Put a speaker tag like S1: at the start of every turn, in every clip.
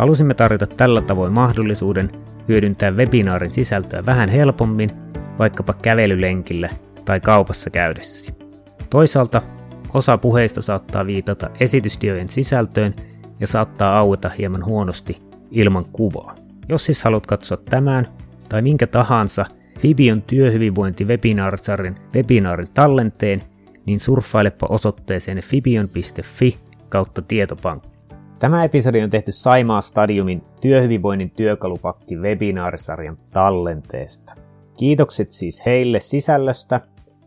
S1: Halusimme tarjota tällä tavoin mahdollisuuden hyödyntää webinaarin sisältöä vähän helpommin, vaikkapa kävelylenkillä tai kaupassa käydessä. Toisaalta osa puheista saattaa viitata esitysdiojen sisältöön ja saattaa aueta hieman huonosti ilman kuvaa. Jos siis haluat katsoa tämän tai minkä tahansa Fibion työhyvinvointi webinaarsarjan webinaarin tallenteen, niin surffailepa osoitteeseen fibion.fi kautta tietopankki. Tämä episodi on tehty Saimaa Stadiumin työhyvinvoinnin työkalupakki webinaarisarjan tallenteesta. Kiitokset siis heille sisällöstä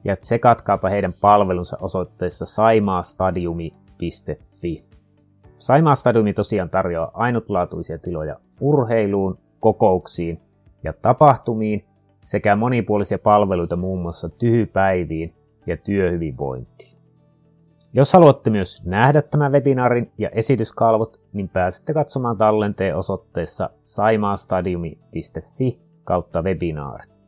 S1: ja tsekatkaapa heidän palvelunsa osoitteessa saimaastadiumi.fi. Saimaa Stadiumi tosiaan tarjoaa ainutlaatuisia tiloja urheiluun, kokouksiin ja tapahtumiin sekä monipuolisia palveluita muun muassa tyhypäiviin ja työhyvinvointiin. Jos haluatte myös nähdä tämän webinaarin ja esityskalvot, niin pääsette katsomaan tallenteen osoitteessa saimaastadiumi.fi kautta webinaarit.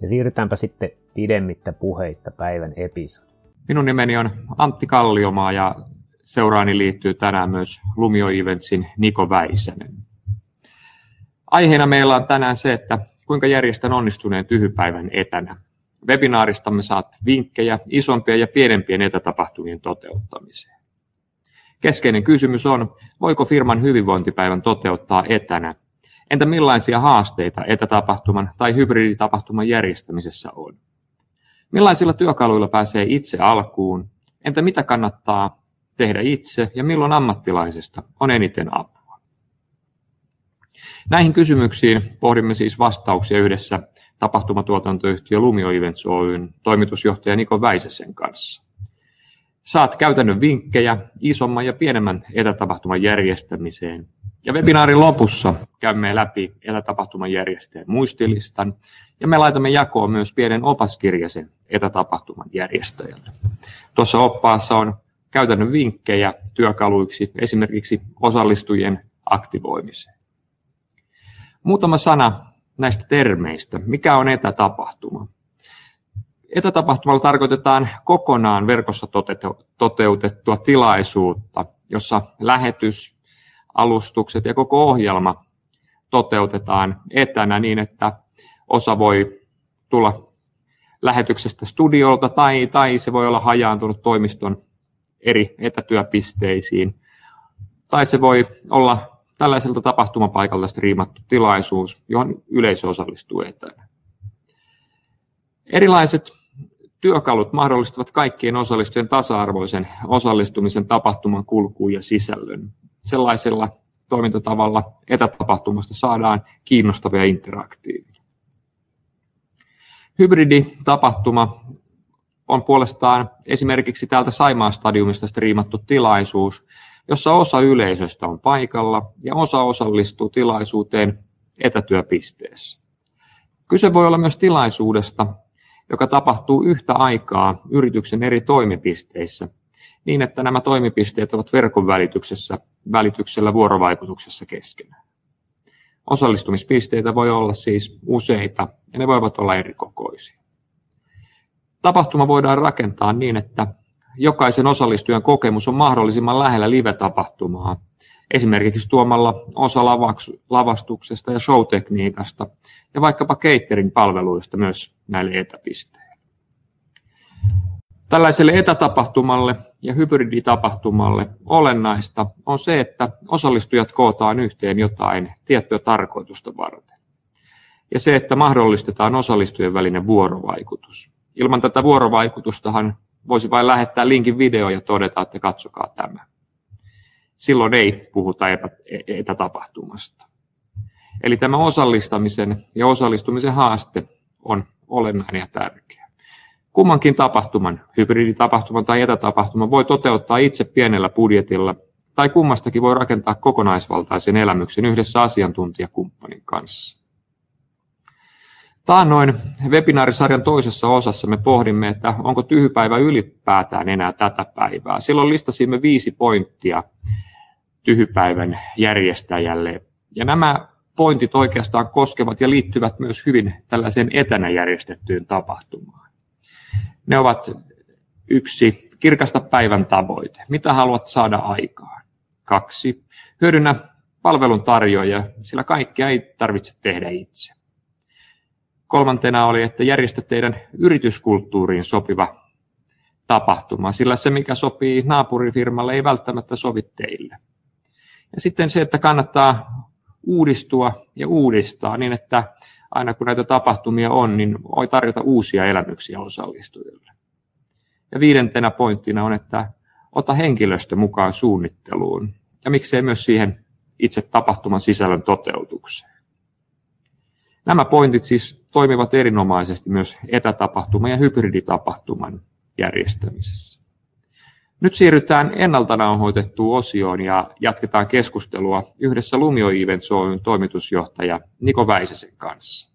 S1: Ja siirrytäänpä sitten pidemmittä puheitta päivän episodi.
S2: Minun nimeni on Antti Kalliomaa ja seuraani liittyy tänään myös Lumio Eventsin Niko Väisänen. Aiheena meillä on tänään se, että kuinka järjestän onnistuneen tyhypäivän etänä. Webinaaristamme saat vinkkejä isompien ja pienempien etätapahtumien toteuttamiseen. Keskeinen kysymys on, voiko firman hyvinvointipäivän toteuttaa etänä? Entä millaisia haasteita etätapahtuman tai hybriditapahtuman järjestämisessä on? Millaisilla työkaluilla pääsee itse alkuun? Entä mitä kannattaa tehdä itse ja milloin ammattilaisesta on eniten apua? Näihin kysymyksiin pohdimme siis vastauksia yhdessä tapahtumatuotantoyhtiö Lumio Events Oyn toimitusjohtaja Niko Väisäsen kanssa. Saat käytännön vinkkejä isomman ja pienemmän etätapahtuman järjestämiseen. Ja webinaarin lopussa käymme läpi etätapahtuman järjestäjän muistilistan ja me laitamme jakoon myös pienen opaskirjasen etätapahtuman järjestäjälle. Tuossa oppaassa on käytännön vinkkejä työkaluiksi esimerkiksi osallistujien aktivoimiseen. Muutama sana näistä termeistä. Mikä on etätapahtuma? Etätapahtumalla tarkoitetaan kokonaan verkossa toteutettua tilaisuutta, jossa lähetys, alustukset ja koko ohjelma toteutetaan etänä niin, että osa voi tulla lähetyksestä studiolta tai, tai se voi olla hajaantunut toimiston eri etätyöpisteisiin. Tai se voi olla tällaiselta tapahtumapaikalta striimattu tilaisuus, johon yleisö osallistuu etänä. Erilaiset työkalut mahdollistavat kaikkien osallistujien tasa-arvoisen osallistumisen tapahtuman kulkuun ja sisällön. Sellaisella toimintatavalla etätapahtumasta saadaan kiinnostava ja interaktiivinen. Hybriditapahtuma on puolestaan esimerkiksi täältä Saimaa stadiumista striimattu tilaisuus, jossa osa yleisöstä on paikalla ja osa osallistuu tilaisuuteen etätyöpisteessä. Kyse voi olla myös tilaisuudesta, joka tapahtuu yhtä aikaa yrityksen eri toimipisteissä, niin että nämä toimipisteet ovat verkon välityksessä, välityksellä vuorovaikutuksessa keskenään. Osallistumispisteitä voi olla siis useita ja ne voivat olla eri kokoisia. Tapahtuma voidaan rakentaa niin, että jokaisen osallistujan kokemus on mahdollisimman lähellä live-tapahtumaa, esimerkiksi tuomalla osa lavastuksesta ja showtekniikasta ja vaikkapa catering-palveluista myös näille etäpisteille. Tällaiselle etätapahtumalle ja hybriditapahtumalle olennaista on se, että osallistujat kootaan yhteen jotain tiettyä tarkoitusta varten. Ja se, että mahdollistetaan osallistujien välinen vuorovaikutus. Ilman tätä vuorovaikutustahan voisi vain lähettää linkin video ja todeta, että katsokaa tämä. Silloin ei puhuta etä, etätapahtumasta. Eli tämä osallistamisen ja osallistumisen haaste on olennainen ja tärkeä. Kummankin tapahtuman, hybriditapahtuman tai etätapahtuman voi toteuttaa itse pienellä budjetilla tai kummastakin voi rakentaa kokonaisvaltaisen elämyksen yhdessä asiantuntijakumppanin kanssa. Taannoin webinaarisarjan toisessa osassa me pohdimme, että onko tyhypäivä ylipäätään enää tätä päivää. Silloin listasimme viisi pointtia tyhypäivän järjestäjälle. Ja nämä pointit oikeastaan koskevat ja liittyvät myös hyvin tällaiseen etänä järjestettyyn tapahtumaan. Ne ovat yksi, kirkasta päivän tavoite. Mitä haluat saada aikaan? Kaksi, hyödynnä palvelun tarjoaja, sillä kaikkea ei tarvitse tehdä itse. Kolmantena oli, että järjestä teidän yrityskulttuuriin sopiva tapahtuma, sillä se, mikä sopii naapurifirmalle, ei välttämättä sovi teille. Ja sitten se, että kannattaa uudistua ja uudistaa niin, että aina kun näitä tapahtumia on, niin voi tarjota uusia elämyksiä osallistujille. Ja viidentenä pointtina on, että ota henkilöstö mukaan suunnitteluun ja miksei myös siihen itse tapahtuman sisällön toteutukseen. Nämä pointit siis toimivat erinomaisesti myös etätapahtuman ja hybriditapahtuman järjestämisessä. Nyt siirrytään ennalta nauhoitettuun osioon ja jatketaan keskustelua yhdessä Lumio Events Oyn toimitusjohtaja Niko Väisäsen kanssa.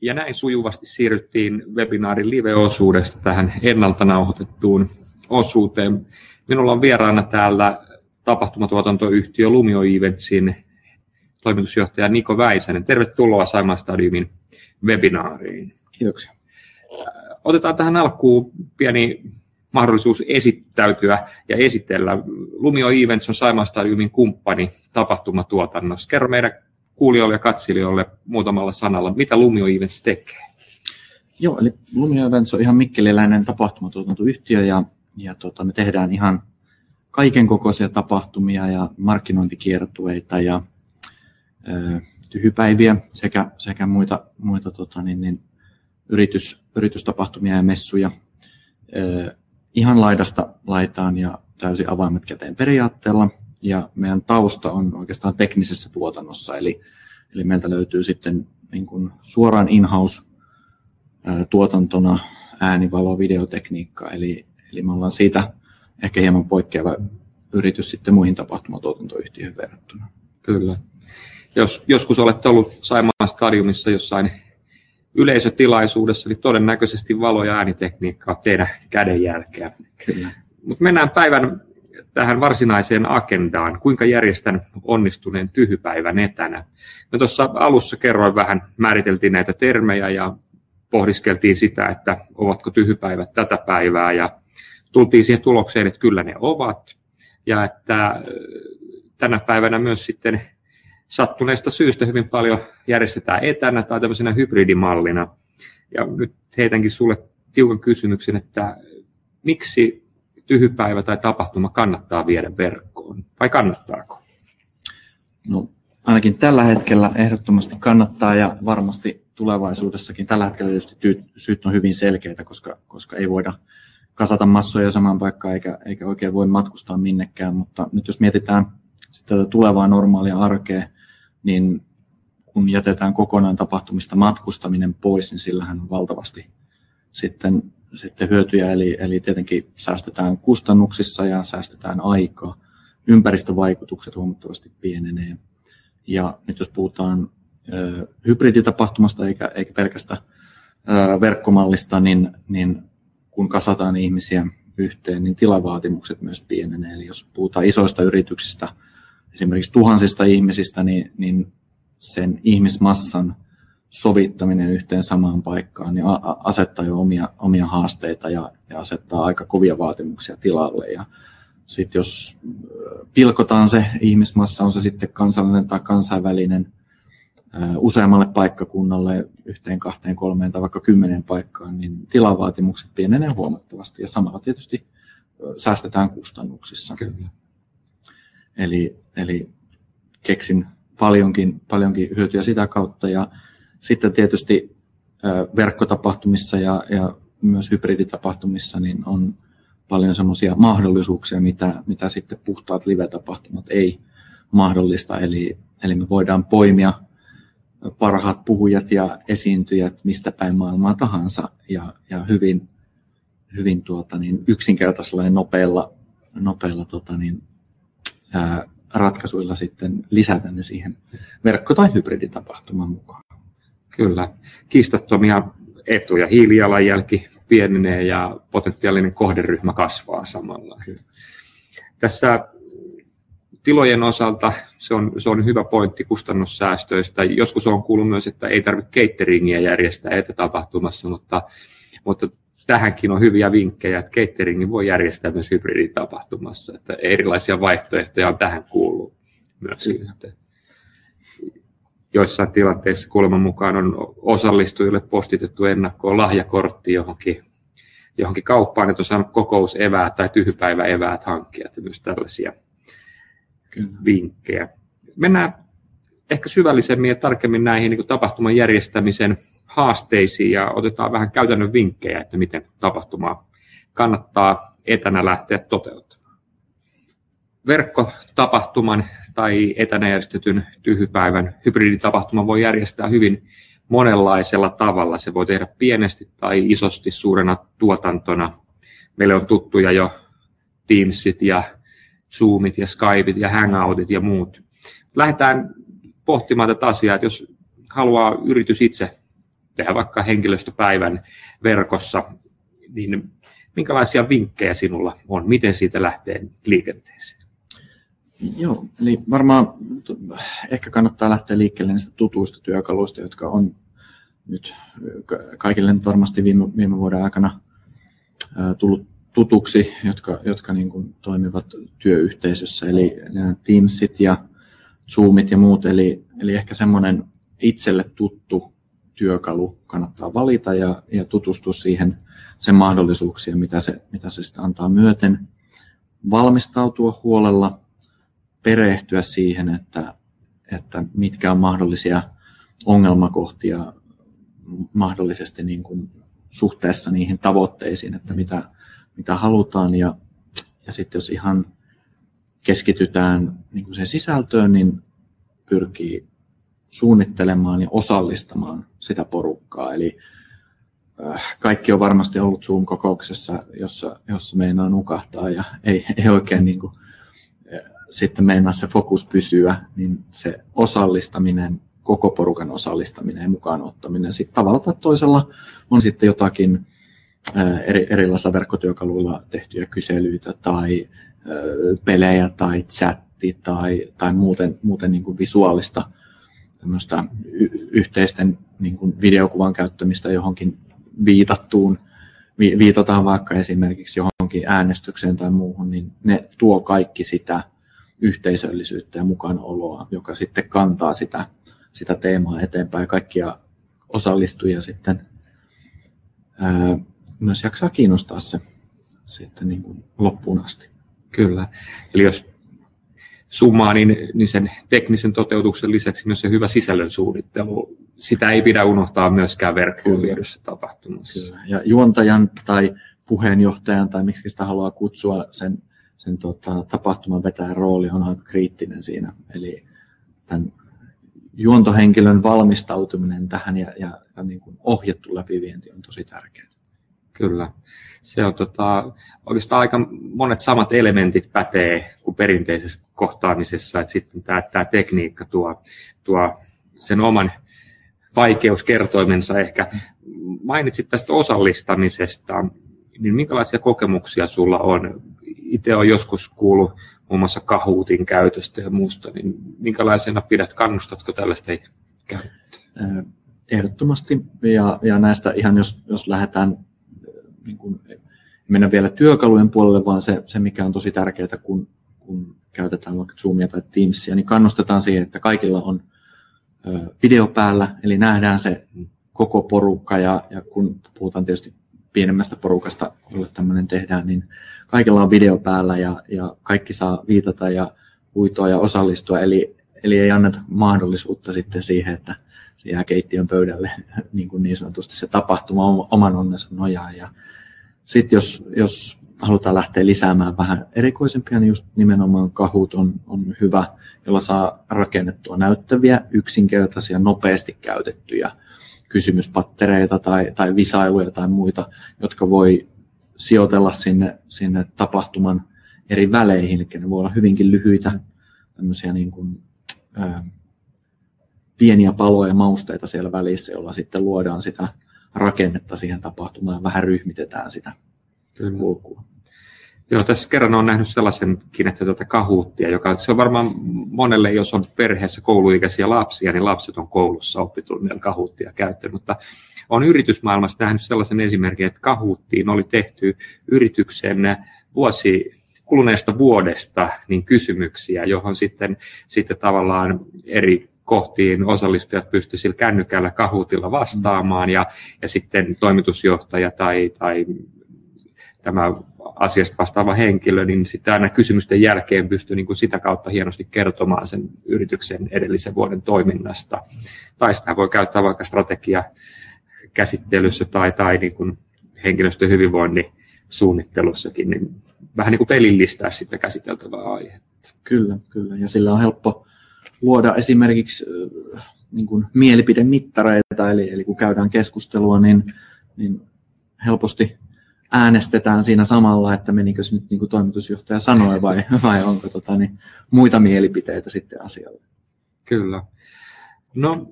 S2: Ja näin sujuvasti siirryttiin webinaarin live-osuudesta tähän ennalta nauhoitettuun osuuteen. Minulla on vieraana täällä tapahtumatuotantoyhtiö Lumio Eventsin toimitusjohtaja Niko Väisänen. Tervetuloa Saimaa Stadiumin webinaariin.
S3: Kiitoksia.
S2: Otetaan tähän alkuun pieni mahdollisuus esittäytyä ja esitellä. Lumio Events on Saimaa Stadiumin kumppani tapahtumatuotannossa. Kerro meidän kuulijoille ja katsilijoille muutamalla sanalla, mitä Lumio Events tekee?
S3: Joo, eli Lumio Events on ihan mikkeliläinen tapahtumatuotantoyhtiö ja, ja tota, me tehdään ihan kaiken kokoisia tapahtumia ja markkinointikiertueita ja tyhypäiviä sekä, sekä muita, muita tota, niin, niin, yritys, yritystapahtumia ja messuja. Ihan laidasta laitaan ja täysin avaimet käteen periaatteella – ja meidän tausta on oikeastaan teknisessä tuotannossa, eli, eli meiltä löytyy sitten niin kuin suoraan in-house tuotantona äänivalo, videotekniikka, eli, eli me ollaan siitä ehkä hieman poikkeava yritys sitten muihin tapahtumatuotantoyhtiöihin verrattuna.
S2: Kyllä. Jos joskus olette ollut Saimaan stadiumissa jossain yleisötilaisuudessa, niin todennäköisesti valo- ja äänitekniikka on teidän kädenjälkeä. Mutta mennään päivän tähän varsinaiseen agendaan, kuinka järjestän onnistuneen tyhypäivän etänä. Me tuossa alussa kerroin vähän, määriteltiin näitä termejä ja pohdiskeltiin sitä, että ovatko tyhypäivät tätä päivää ja tultiin siihen tulokseen, että kyllä ne ovat ja että tänä päivänä myös sitten sattuneesta syystä hyvin paljon järjestetään etänä tai tämmöisenä hybridimallina. Ja nyt heitänkin sulle tiukan kysymyksen, että miksi tyhypäivä tai tapahtuma kannattaa viedä verkkoon, vai kannattaako?
S3: No, ainakin tällä hetkellä ehdottomasti kannattaa ja varmasti tulevaisuudessakin. Tällä hetkellä tietysti syyt on hyvin selkeitä, koska, koska ei voida kasata massoja samaan paikkaan eikä, eikä oikein voi matkustaa minnekään, mutta nyt jos mietitään sitä tulevaa normaalia arkea, niin kun jätetään kokonaan tapahtumista matkustaminen pois, niin sillähän on valtavasti sitten sitten hyötyjä, eli, eli tietenkin säästetään kustannuksissa ja säästetään aikaa. Ympäristövaikutukset huomattavasti pienenee. Ja nyt jos puhutaan ö, hybriditapahtumasta eikä, eikä pelkästä ö, verkkomallista, niin, niin kun kasataan ihmisiä yhteen, niin tilavaatimukset myös pienenee. Eli jos puhutaan isoista yrityksistä, esimerkiksi tuhansista ihmisistä, niin, niin sen ihmismassan sovittaminen yhteen samaan paikkaan niin asettaa jo omia, omia haasteita ja, ja asettaa aika kovia vaatimuksia tilalle. Ja sitten jos pilkotaan se ihmismassa, on se sitten kansallinen tai kansainvälinen, useammalle paikkakunnalle, yhteen, kahteen, kolmeen tai vaikka kymmenen paikkaan, niin tilavaatimukset pienenee huomattavasti ja samalla tietysti säästetään kustannuksissa. Kyllä. Eli, eli keksin paljonkin, paljonkin hyötyä sitä kautta ja sitten tietysti verkkotapahtumissa ja, ja myös hybriditapahtumissa niin on paljon semmoisia mahdollisuuksia, mitä, mitä sitten puhtaat live-tapahtumat ei mahdollista. Eli, eli me voidaan poimia parhaat puhujat ja esiintyjät mistä päin maailmaa tahansa ja, ja hyvin, hyvin tuota, niin yksinkertaisella ja nopeilla, nopeilla tota, niin, ratkaisuilla sitten lisätä ne siihen verkko- tai hybriditapahtuman mukaan.
S2: Kyllä, kiistattomia etuja. Hiilijalanjälki pienenee ja potentiaalinen kohderyhmä kasvaa samalla. Tässä tilojen osalta se on, se on hyvä pointti kustannussäästöistä. Joskus on kuullut myös, että ei tarvitse cateringia järjestää etätapahtumassa, mutta, mutta tähänkin on hyviä vinkkejä, että cateringin voi järjestää myös hybriditapahtumassa. Että erilaisia vaihtoehtoja on tähän kuullut myös. Mm. Joissain tilanteissa kuuleman mukaan on osallistujille postitettu ennakkoon lahjakortti johonkin, johonkin kauppaan, että on saanut kokouseväät tai tyhjpäiväeväät hankkia, että myös tällaisia Kyllä. vinkkejä. Mennään ehkä syvällisemmin ja tarkemmin näihin niin tapahtuman järjestämisen haasteisiin ja otetaan vähän käytännön vinkkejä, että miten tapahtumaa kannattaa etänä lähteä toteuttamaan. Verkkotapahtuman tai etänä järjestetyn tyhjypäivän hybriditapahtuma voi järjestää hyvin monenlaisella tavalla. Se voi tehdä pienesti tai isosti suurena tuotantona. Meille on tuttuja jo Teamsit ja Zoomit ja Skypeit ja Hangoutit ja muut. Lähdetään pohtimaan tätä asiaa, että jos haluaa yritys itse tehdä vaikka henkilöstöpäivän verkossa, niin minkälaisia vinkkejä sinulla on? Miten siitä lähtee liikenteeseen?
S3: Joo, eli varmaan ehkä kannattaa lähteä liikkeelle niistä tutuista työkaluista, jotka on nyt kaikille nyt varmasti viime, viime vuoden aikana tullut tutuksi, jotka, jotka niin kuin toimivat työyhteisössä, eli Teamsit ja Zoomit ja muut, eli, eli ehkä semmoinen itselle tuttu työkalu kannattaa valita ja, ja tutustua siihen sen mahdollisuuksiin, mitä se, mitä se sitten antaa myöten. Valmistautua huolella, perehtyä siihen, että, että mitkä on mahdollisia ongelmakohtia mahdollisesti niin kuin suhteessa niihin tavoitteisiin, että mitä, mitä halutaan. Ja, ja sitten jos ihan keskitytään niin kuin sen sisältöön, niin pyrkii suunnittelemaan ja osallistamaan sitä porukkaa. Eli äh, kaikki on varmasti ollut Zoom-kokouksessa, jossa, jossa meinaa nukahtaa ja ei, ei oikein niin kuin, äh, sitten meinaa se fokus pysyä, niin se osallistaminen, koko porukan osallistaminen ja mukaan ottaminen sitten tavalla tai toisella on sitten jotakin äh, eri, erilaisilla verkkotyökaluilla tehtyjä kyselyitä tai pelejä tai chatti tai, tai muuten, muuten niin kuin visuaalista tämmöistä yhteisten niin kuin videokuvan käyttämistä johonkin viitattuun, vi- viitataan vaikka esimerkiksi johonkin äänestykseen tai muuhun, niin ne tuo kaikki sitä yhteisöllisyyttä ja mukanaoloa, joka sitten kantaa sitä, sitä teemaa eteenpäin kaikkia osallistujia sitten ää, myös jaksaa kiinnostaa se sitten niin kuin loppuun asti.
S2: Kyllä. Eli jos summaa, niin, niin sen teknisen toteutuksen lisäksi myös se hyvä sisällön suunnittelu, sitä ei pidä unohtaa myöskään verkkoon viedyssä tapahtumassa.
S3: Kyllä. Ja juontajan tai puheenjohtajan tai miksi sitä haluaa kutsua, sen, sen tota, tapahtuman vetäjän rooli on aika kriittinen siinä. Eli tämän juontohenkilön valmistautuminen tähän ja, ja, ja niin kuin ohjattu läpivienti on tosi tärkeää.
S2: Kyllä. Se on tota, oikeastaan aika monet samat elementit pätee kuin perinteisessä kohtaamisessa, että sitten tämä, tämä tekniikka tuo, tuo sen oman vaikeuskertoimensa ehkä. Mainitsit tästä osallistamisesta, niin minkälaisia kokemuksia sulla on? Itse olen joskus kuullut muun muassa kahuutin käytöstä ja muusta, niin minkälaisena pidät, kannustatko tällaista käyttöön?
S3: Ehdottomasti, ja, ja näistä ihan jos, jos lähdetään niin kuin, mennä vielä työkalujen puolelle, vaan se, se mikä on tosi tärkeää, kun, kun käytetään vaikka Zoomia tai Teamsia, niin kannustetaan siihen, että kaikilla on video päällä, eli nähdään se koko porukka, ja, ja kun puhutaan tietysti pienemmästä porukasta, jolle tämmöinen tehdään, niin kaikilla on video päällä ja, ja kaikki saa viitata ja huitoa ja osallistua, eli, eli ei anneta mahdollisuutta sitten siihen, että jää keittiön pöydälle niin, kuin niin sanotusti se tapahtuma oman onnensa nojaan. Ja sitten jos, jos halutaan lähteä lisäämään vähän erikoisempia, niin just nimenomaan kahut on, on hyvä, jolla saa rakennettua näyttäviä, yksinkertaisia, nopeasti käytettyjä kysymyspattereita tai, tai visailuja tai muita, jotka voi sijoitella sinne, sinne tapahtuman eri väleihin, eli ne voi olla hyvinkin lyhyitä tämmöisiä niin kuin, ää, pieniä paloja ja mausteita siellä välissä, jolla sitten luodaan sitä rakennetta siihen tapahtumaan ja vähän ryhmitetään sitä Kyllä. kulkua.
S2: Joo, tässä kerran on nähnyt sellaisenkin, että tätä kahuuttia, joka se on varmaan monelle, jos on perheessä kouluikäisiä lapsia, niin lapset on koulussa oppitunnilla kahuuttia käyttänyt, mutta on yritysmaailmassa nähnyt sellaisen esimerkin, että kahuuttiin oli tehty yrityksen vuosi kuluneesta vuodesta niin kysymyksiä, johon sitten, sitten tavallaan eri kohtiin osallistujat pystyivät sillä kännykällä kahuutilla vastaamaan ja, ja sitten toimitusjohtaja tai, tai tämä asiasta vastaava henkilö, niin sitten aina kysymysten jälkeen pystyy niin kuin sitä kautta hienosti kertomaan sen yrityksen edellisen vuoden toiminnasta. Tai sitä voi käyttää vaikka strategia käsittelyssä tai, tai niin kuin henkilöstön hyvinvoinnin suunnittelussakin, niin vähän niin kuin pelillistää sitä käsiteltävää aihetta.
S3: Kyllä, kyllä. Ja sillä on helppo luoda esimerkiksi niin kuin mielipidemittareita, eli, eli kun käydään keskustelua, niin, niin helposti äänestetään siinä samalla, että menikö se nyt niin kuin toimitusjohtaja sanoi vai, vai onko tota, niin, muita mielipiteitä sitten asialle.
S2: Kyllä. No,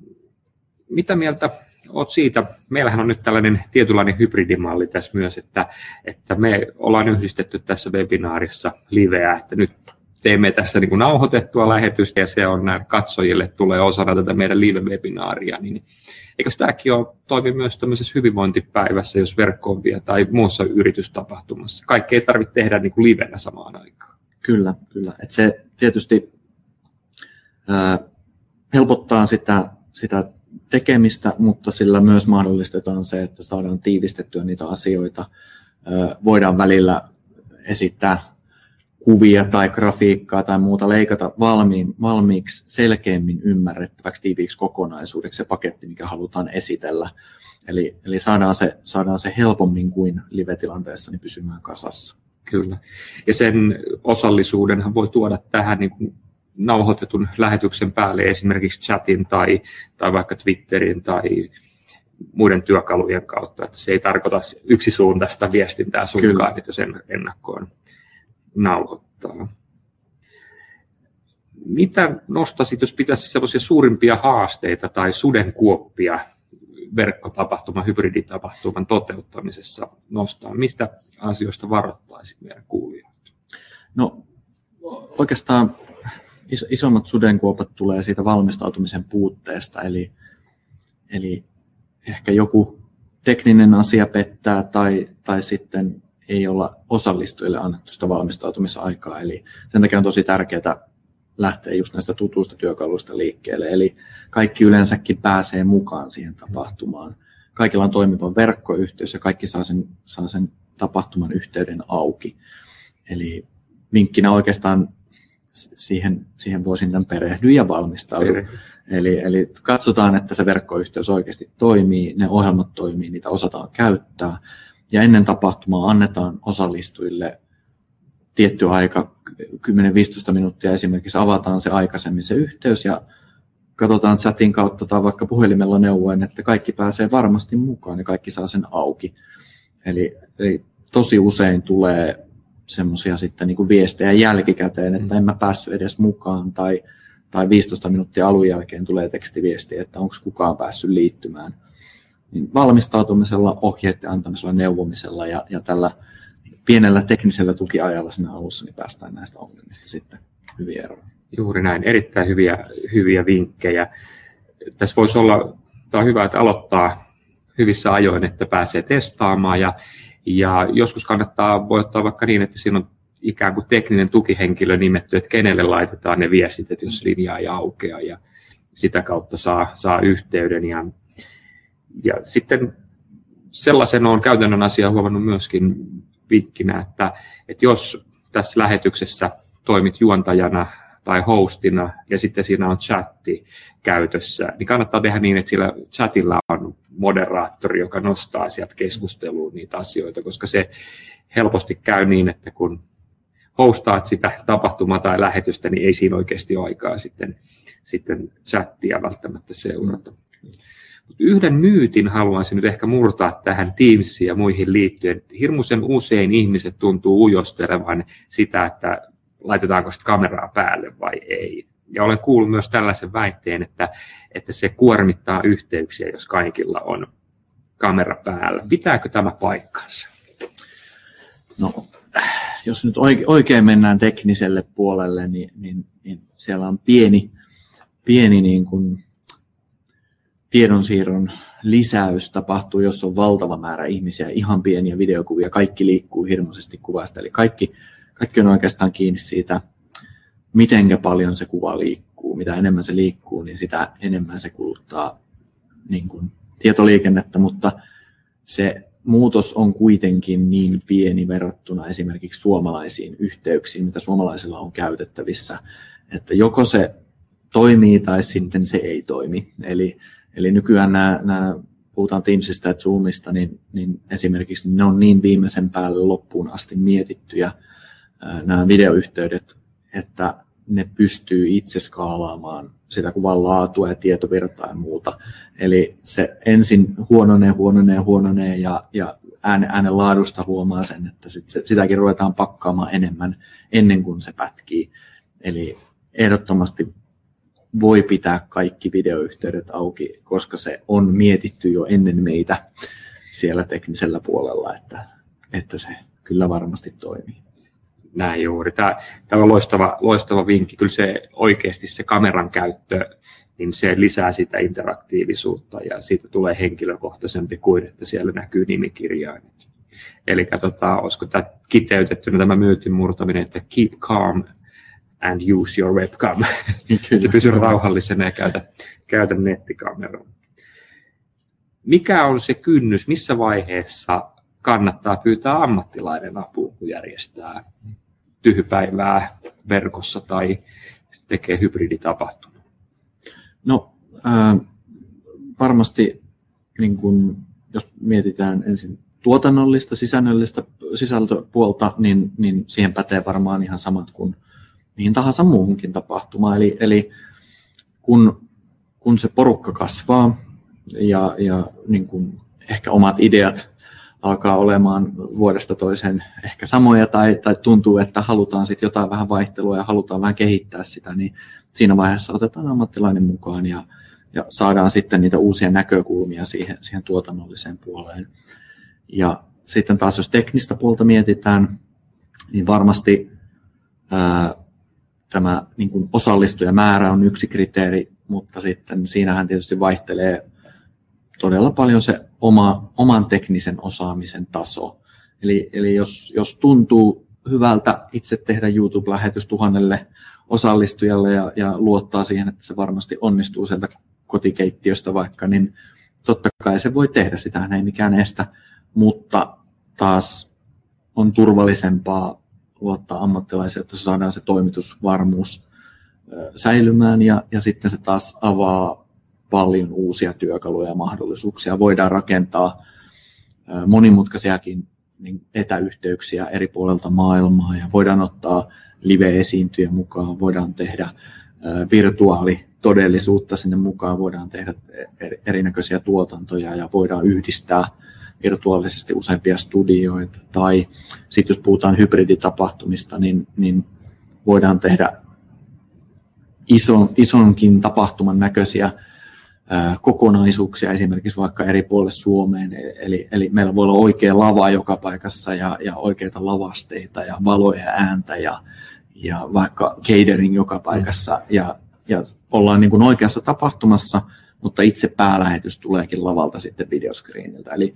S2: mitä mieltä olet siitä? Meillähän on nyt tällainen tietynlainen hybridimalli tässä myös, että, että me ollaan yhdistetty tässä webinaarissa liveä, että nyt teemme tässä niin kuin nauhoitettua lähetystä ja se on näille katsojille tulee osana tätä meidän live-webinaaria, niin eikö tämäkin ole, toimi myös tämmöisessä hyvinvointipäivässä, jos verkkoon vie tai muussa yritystapahtumassa? Kaikki ei tarvitse tehdä niin kuin livenä samaan aikaan.
S3: Kyllä, kyllä. Et se tietysti ää, helpottaa sitä, sitä tekemistä, mutta sillä myös mahdollistetaan se, että saadaan tiivistettyä niitä asioita. Ää, voidaan välillä esittää kuvia tai grafiikkaa tai muuta leikata valmiin, valmiiksi selkeämmin ymmärrettäväksi tiiviiksi kokonaisuudeksi se paketti, mikä halutaan esitellä. Eli, eli saadaan, se, saadaan se helpommin kuin live-tilanteessa niin pysymään kasassa.
S2: Kyllä. Ja sen osallisuudenhan voi tuoda tähän niin kuin nauhoitetun lähetyksen päälle esimerkiksi chatin tai, tai vaikka Twitterin tai muiden työkalujen kautta. Että se ei tarkoita yksisuuntaista viestintää sunkaan, että sen ennakkoon nauhoittaa. Mitä nostasit, jos pitäisi sellaisia suurimpia haasteita tai sudenkuoppia verkkotapahtuma, hybriditapahtuman toteuttamisessa nostaa? Mistä asioista varoittaisit meidän kuulijoita?
S3: No oikeastaan isommat sudenkuopat tulee siitä valmistautumisen puutteesta, eli, eli ehkä joku tekninen asia pettää tai, tai sitten ei olla osallistujille annettu sitä valmistautumisaikaa. Eli sen takia on tosi tärkeää lähteä just näistä tutuista työkaluista liikkeelle. Eli kaikki yleensäkin pääsee mukaan siihen tapahtumaan. Kaikilla on toimiva verkkoyhteys ja kaikki saa sen, saa sen tapahtuman yhteyden auki. Eli vinkkinä oikeastaan siihen, siihen voisin tämän perehdy ja valmistaudu. Eli, eli katsotaan, että se verkkoyhteys oikeasti toimii, ne ohjelmat toimii, niitä osataan käyttää ja ennen tapahtumaa annetaan osallistujille tietty aika, 10-15 minuuttia esimerkiksi avataan se aikaisemmin se yhteys ja katsotaan chatin kautta tai vaikka puhelimella neuvoen, että kaikki pääsee varmasti mukaan ja kaikki saa sen auki. Eli, eli tosi usein tulee semmoisia sitten niin kuin viestejä jälkikäteen, että en mä päässyt edes mukaan tai, tai 15 minuuttia alun jälkeen tulee tekstiviesti, että onko kukaan päässyt liittymään niin valmistautumisella, ohjeiden antamisella, neuvomisella ja, ja tällä pienellä teknisellä tukiajalla siinä alussa niin päästään näistä ongelmista sitten hyvin eroon.
S2: Juuri näin, erittäin hyviä, hyviä vinkkejä. Tässä voisi olla, tämä on hyvä, että aloittaa hyvissä ajoin, että pääsee testaamaan ja, ja joskus kannattaa, voi ottaa vaikka niin, että siinä on ikään kuin tekninen tukihenkilö nimetty, että kenelle laitetaan ne viestit, että jos linja ei aukea ja sitä kautta saa, saa yhteyden ja ja sitten sellaisen on käytännön asia huomannut myöskin vinkkinä, että, että jos tässä lähetyksessä toimit juontajana tai hostina ja sitten siinä on chatti käytössä, niin kannattaa tehdä niin, että sillä chatilla on moderaattori, joka nostaa sieltä keskusteluun niitä asioita, koska se helposti käy niin, että kun hostaat sitä tapahtumaa tai lähetystä, niin ei siinä oikeasti ole aikaa sitten, sitten chattia välttämättä seurata. Yhden myytin haluaisin nyt ehkä murtaa tähän Teamsiin ja muihin liittyen. Hirmuisen usein ihmiset tuntuu ujostelevan sitä, että laitetaanko sitä kameraa päälle vai ei. Ja olen kuullut myös tällaisen väitteen, että, että se kuormittaa yhteyksiä, jos kaikilla on kamera päällä. Pitääkö tämä paikkansa?
S3: No, jos nyt oikein mennään tekniselle puolelle, niin, niin, niin siellä on pieni, pieni niin kuin tiedonsiirron lisäys tapahtuu, jos on valtava määrä ihmisiä, ihan pieniä videokuvia, kaikki liikkuu hirmuisesti kuvasta, eli kaikki, kaikki on oikeastaan kiinni siitä, miten paljon se kuva liikkuu. Mitä enemmän se liikkuu, niin sitä enemmän se kuluttaa niin kuin, tietoliikennettä, mutta se muutos on kuitenkin niin pieni verrattuna esimerkiksi suomalaisiin yhteyksiin, mitä suomalaisilla on käytettävissä, että joko se toimii tai sitten se ei toimi. Eli, eli nykyään nämä, nämä puhutaan Teamsista ja Zoomista, niin, niin esimerkiksi ne on niin viimeisen päälle loppuun asti mietittyjä nämä videoyhteydet, että ne pystyy itse skaalaamaan sitä kuvan laatua ja tietovirtaa ja muuta. Eli se ensin huononee, huononee, huononee ja, ja äänen, äänen laadusta huomaa sen, että sit se, sitäkin ruvetaan pakkaamaan enemmän ennen kuin se pätkii. Eli ehdottomasti voi pitää kaikki videoyhteydet auki, koska se on mietitty jo ennen meitä siellä teknisellä puolella, että, että se kyllä varmasti toimii
S2: näin juuri. Tämä, tämä on loistava, loistava vinkki. Kyllä se oikeasti se kameran käyttö, niin se lisää sitä interaktiivisuutta ja siitä tulee henkilökohtaisempi kuin, että siellä näkyy nimikirjaimet. Eli tota, olisiko tämä kiteytettynä tämä myytin murtaminen, että keep calm and use your webcam. Kyllä. Pysy rauhallisena ja käytä, käytä nettikameraa. Mikä on se kynnys, missä vaiheessa kannattaa pyytää ammattilainen apuun, kun järjestää tyhjypäivää verkossa tai tekee hybriditapahtuma?
S3: No äh, varmasti niin kun, jos mietitään ensin tuotannollista, sisällöllistä sisältöpuolta, niin, niin siihen pätee varmaan ihan samat kuin mihin tahansa muuhunkin tapahtumaan. Eli, eli kun, kun se porukka kasvaa ja, ja niin kun ehkä omat ideat alkaa olemaan vuodesta toiseen ehkä samoja tai, tai tuntuu, että halutaan sitten jotain vähän vaihtelua ja halutaan vähän kehittää sitä, niin siinä vaiheessa otetaan ammattilainen mukaan ja, ja saadaan sitten niitä uusia näkökulmia siihen, siihen tuotannolliseen puoleen. Ja sitten taas jos teknistä puolta mietitään, niin varmasti ää, tämä niin kuin osallistujamäärä on yksi kriteeri, mutta sitten siinähän tietysti vaihtelee todella paljon se oma, oman teknisen osaamisen taso. Eli, eli jos, jos tuntuu hyvältä itse tehdä YouTube-lähetys tuhannelle osallistujalle ja, ja luottaa siihen, että se varmasti onnistuu sieltä kotikeittiöstä vaikka, niin totta kai se voi tehdä, sitä ei mikään estä, mutta taas on turvallisempaa luottaa ammattilaisia, että saadaan se toimitusvarmuus säilymään ja, ja sitten se taas avaa paljon uusia työkaluja ja mahdollisuuksia. Voidaan rakentaa monimutkaisiakin niin etäyhteyksiä eri puolelta maailmaa ja voidaan ottaa live-esiintyjä mukaan, voidaan tehdä virtuaalitodellisuutta sinne mukaan, voidaan tehdä erinäköisiä tuotantoja ja voidaan yhdistää virtuaalisesti useampia studioita. Tai sitten jos puhutaan hybriditapahtumista, niin, niin voidaan tehdä ison, isonkin tapahtuman näköisiä kokonaisuuksia esimerkiksi vaikka eri puolille Suomeen. Eli, eli meillä voi olla oikea lava joka paikassa ja, ja oikeita lavasteita ja valoja ja ääntä ja, ja vaikka catering joka paikassa. Mm. Ja, ja ollaan niin kuin oikeassa tapahtumassa, mutta itse päälähetys tuleekin lavalta sitten videoscreeniltä. Eli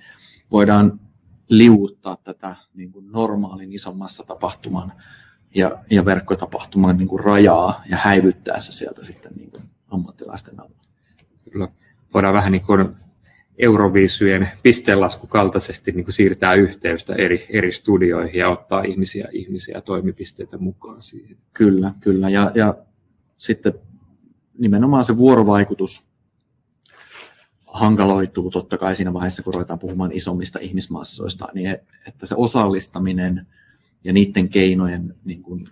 S3: voidaan liuuttaa tätä niin kuin normaalin isommassa tapahtuman ja, ja verkkotapahtuman niin kuin rajaa ja häivyttää se sieltä sitten niin kuin ammattilaisten avulla
S2: kyllä voidaan vähän niin kuin Euroviisujen pisteenlaskukaltaisesti niin kuin siirtää yhteystä eri, eri studioihin ja ottaa ihmisiä, ihmisiä toimipisteitä mukaan siihen.
S3: Kyllä, kyllä. Ja, ja sitten nimenomaan se vuorovaikutus hankaloituu totta kai siinä vaiheessa, kun ruvetaan puhumaan isommista ihmismassoista, niin että se osallistaminen ja niiden keinojen niin kuin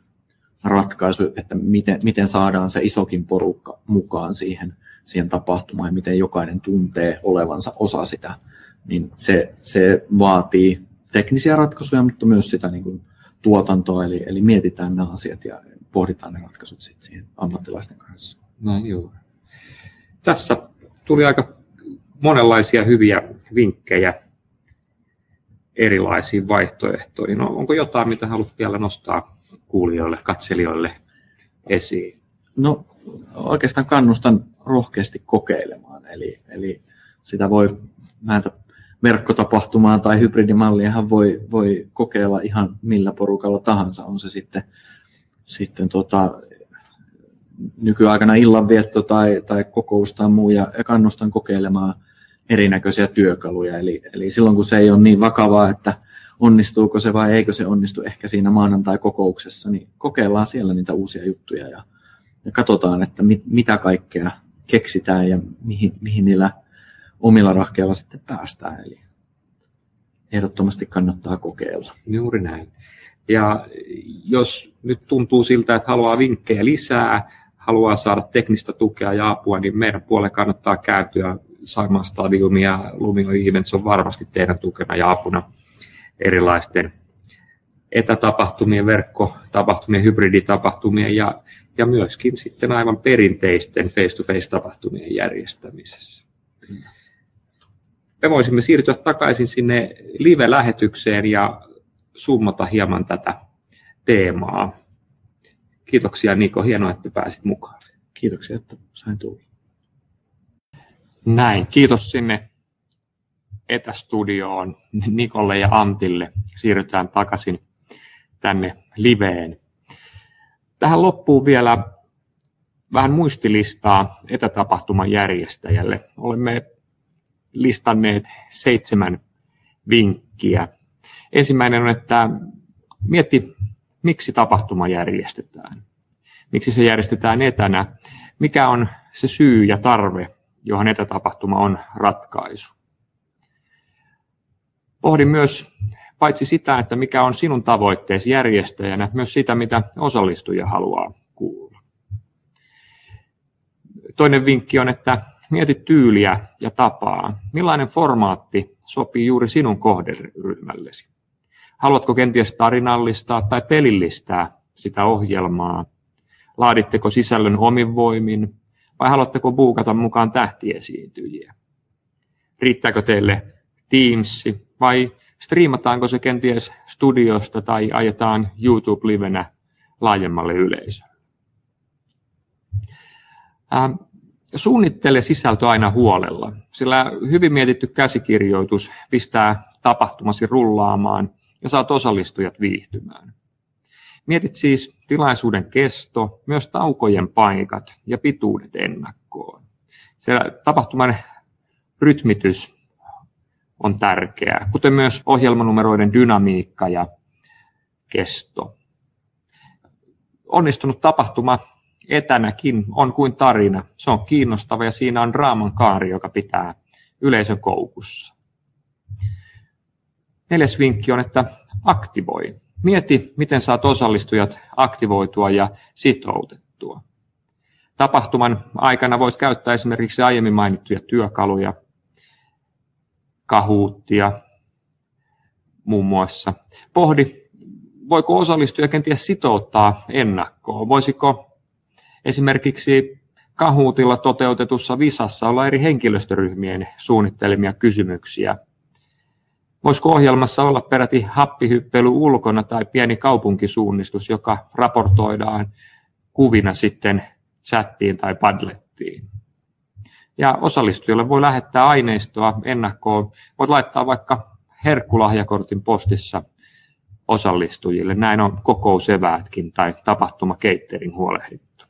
S3: ratkaisu, että miten, miten saadaan se isokin porukka mukaan siihen siihen tapahtumaan ja miten jokainen tuntee olevansa osa sitä, niin se, se vaatii teknisiä ratkaisuja, mutta myös sitä niin kuin tuotantoa, eli, eli mietitään nämä asiat ja pohditaan ne ratkaisut sitten siihen ammattilaisten kanssa.
S2: Näin juuri. Tässä tuli aika monenlaisia hyviä vinkkejä erilaisiin vaihtoehtoihin. No, onko jotain, mitä haluat vielä nostaa kuulijoille, katselijoille esiin?
S3: No oikeastaan kannustan rohkeasti kokeilemaan. Eli, eli sitä voi näitä verkkotapahtumaan tai hybridimalliahan voi, voi kokeilla ihan millä porukalla tahansa. On se sitten, sitten tota, nykyaikana illanvietto tai, tai kokous tai muu, ja, kannustan kokeilemaan erinäköisiä työkaluja. Eli, eli silloin kun se ei ole niin vakavaa, että onnistuuko se vai eikö se onnistu ehkä siinä maanantai-kokouksessa, niin kokeillaan siellä niitä uusia juttuja ja, ja katsotaan, että mit, mitä kaikkea keksitään ja mihin, mihin niillä omilla rahkeilla sitten päästään. Eli ehdottomasti kannattaa kokeilla.
S2: Juuri näin. Ja jos nyt tuntuu siltä, että haluaa vinkkejä lisää, haluaa saada teknistä tukea ja apua, niin meidän puolelle kannattaa kääntyä. Saimaan Stadium ja Lumio Events on varmasti teidän tukena ja apuna erilaisten etätapahtumien, verkkotapahtumien, hybriditapahtumien ja, ja myöskin sitten aivan perinteisten face-to-face-tapahtumien järjestämisessä. Me voisimme siirtyä takaisin sinne live-lähetykseen ja summata hieman tätä teemaa. Kiitoksia Niko, hienoa, että pääsit mukaan.
S3: Kiitoksia, että sain tulla.
S2: Näin, kiitos sinne etästudioon Nikolle ja Antille. Siirrytään takaisin tänne liveen. Tähän loppuu vielä vähän muistilistaa etätapahtuman järjestäjälle. Olemme listanneet seitsemän vinkkiä. Ensimmäinen on, että mietti, miksi tapahtuma järjestetään. Miksi se järjestetään etänä. Mikä on se syy ja tarve, johon etätapahtuma on ratkaisu. Pohdin myös paitsi sitä, että mikä on sinun tavoitteesi järjestäjänä, myös sitä, mitä osallistuja haluaa kuulla. Toinen vinkki on, että mieti tyyliä ja tapaa. Millainen formaatti sopii juuri sinun kohderyhmällesi? Haluatko kenties tarinallistaa tai pelillistää sitä ohjelmaa? Laaditteko sisällön omin voimin vai haluatteko buukata mukaan tähtiesiintyjiä? Riittääkö teille Teams vai striimataanko se kenties studiosta tai ajetaan YouTube-livenä laajemmalle yleisölle? Ähm, suunnittele sisältö aina huolella, sillä hyvin mietitty käsikirjoitus pistää tapahtumasi rullaamaan ja saat osallistujat viihtymään. Mietit siis tilaisuuden kesto, myös taukojen paikat ja pituudet ennakkoon. Siellä tapahtuman rytmitys on tärkeää, kuten myös ohjelmanumeroiden dynamiikka ja kesto. Onnistunut tapahtuma etänäkin on kuin tarina. Se on kiinnostava ja siinä on draaman kaari, joka pitää yleisön koukussa. Neljäs vinkki on, että aktivoi. Mieti, miten saat osallistujat aktivoitua ja sitoutettua. Tapahtuman aikana voit käyttää esimerkiksi aiemmin mainittuja työkaluja, kahuuttia muun muassa. Pohdi, voiko osallistuja kenties sitouttaa ennakkoon? Voisiko esimerkiksi Kahuutilla toteutetussa visassa olla eri henkilöstöryhmien suunnittelemia kysymyksiä. Voisiko ohjelmassa olla peräti happihyppely ulkona tai pieni kaupunkisuunnistus, joka raportoidaan kuvina sitten chattiin tai padlettiin? Ja osallistujille voi lähettää aineistoa ennakkoon. Voit laittaa vaikka herkkulahjakortin postissa osallistujille. Näin on kokousevätkin tai tapahtuma catering huolehdittu.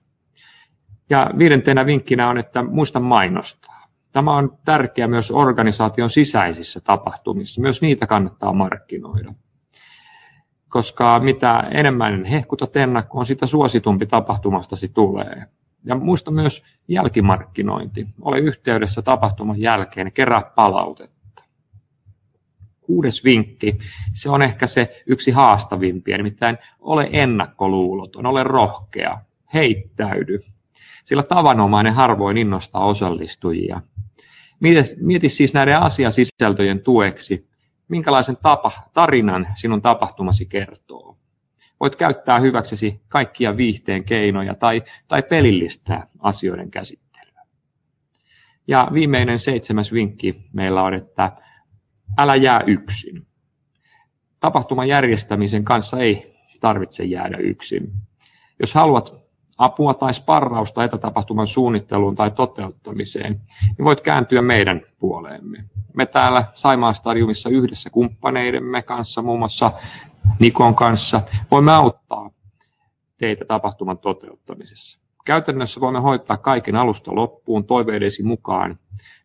S2: Ja viidentenä vinkkinä on, että muista mainostaa. Tämä on tärkeää myös organisaation sisäisissä tapahtumissa. Myös niitä kannattaa markkinoida. Koska mitä enemmän hehkutat ennakkoon, sitä suositumpi tapahtumastasi tulee. Ja muista myös jälkimarkkinointi. Ole yhteydessä tapahtuman jälkeen, kerää palautetta. Kuudes vinkki, se on ehkä se yksi haastavimpia, nimittäin ole ennakkoluuloton, ole rohkea, heittäydy. sillä tavanomainen harvoin innostaa osallistujia. Mieti siis näiden asiasisältöjen tueksi, minkälaisen tapa, tarinan sinun tapahtumasi kertoo. Voit käyttää hyväksesi kaikkia viihteen keinoja tai, tai pelillistää asioiden käsittelyä. Ja viimeinen seitsemäs vinkki meillä on, että älä jää yksin. Tapahtuman järjestämisen kanssa ei tarvitse jäädä yksin. Jos haluat apua tai sparrausta etätapahtuman suunnitteluun tai toteuttamiseen, niin voit kääntyä meidän puoleemme. Me täällä Saimaan stadiumissa yhdessä kumppaneidemme kanssa, muun muassa Nikon kanssa, voimme auttaa teitä tapahtuman toteuttamisessa. Käytännössä voimme hoitaa kaiken alusta loppuun toiveidesi mukaan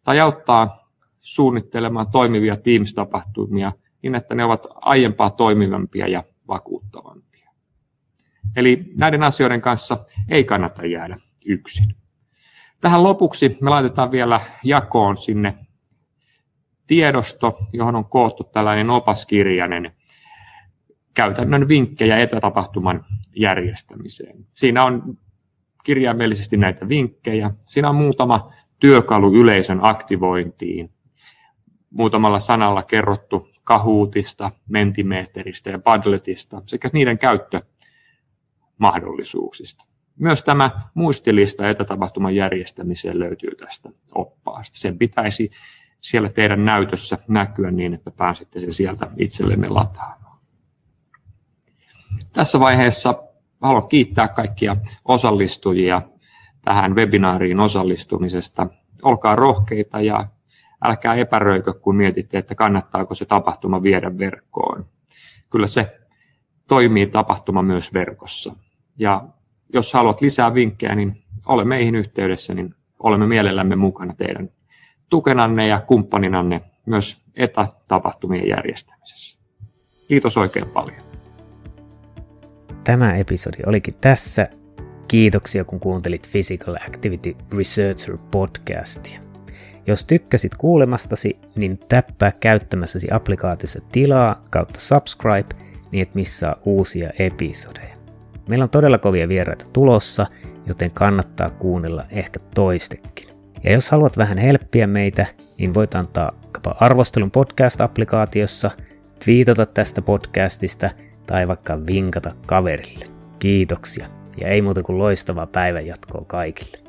S2: tai auttaa suunnittelemaan toimivia Teams-tapahtumia niin, että ne ovat aiempaa toimivampia ja vakuuttavampia. Eli näiden asioiden kanssa ei kannata jäädä yksin. Tähän lopuksi me laitetaan vielä jakoon sinne tiedosto, johon on koottu tällainen opaskirjainen käytännön vinkkejä etätapahtuman järjestämiseen. Siinä on kirjaimellisesti näitä vinkkejä. Siinä on muutama työkalu yleisön aktivointiin, muutamalla sanalla kerrottu kahuutista, mentimeteristä ja padletista sekä niiden käyttömahdollisuuksista. Myös tämä muistilista etätapahtuman järjestämiseen löytyy tästä oppaasta. Sen pitäisi siellä teidän näytössä näkyä niin, että pääsette sen sieltä itsellenne lataamaan. Tässä vaiheessa haluan kiittää kaikkia osallistujia tähän webinaariin osallistumisesta. Olkaa rohkeita ja älkää epäröikö, kun mietitte, että kannattaako se tapahtuma viedä verkkoon. Kyllä se toimii tapahtuma myös verkossa. Ja jos haluat lisää vinkkejä, niin ole meihin yhteydessä, niin olemme mielellämme mukana teidän tukenanne ja kumppaninanne myös etätapahtumien järjestämisessä. Kiitos oikein paljon.
S1: Tämä episodi olikin tässä. Kiitoksia kun kuuntelit Physical Activity Researcher podcastia. Jos tykkäsit kuulemastasi, niin täppää käyttämässäsi applikaatiossa tilaa kautta subscribe, niin et missaa uusia episodeja. Meillä on todella kovia vieraita tulossa, joten kannattaa kuunnella ehkä toistekin. Ja jos haluat vähän helppiä meitä, niin voit antaa arvostelun podcast-applikaatiossa, twiitata tästä podcastista tai vaikka vinkata kaverille. Kiitoksia ja ei muuta kuin loistavaa päivänjatkoa kaikille.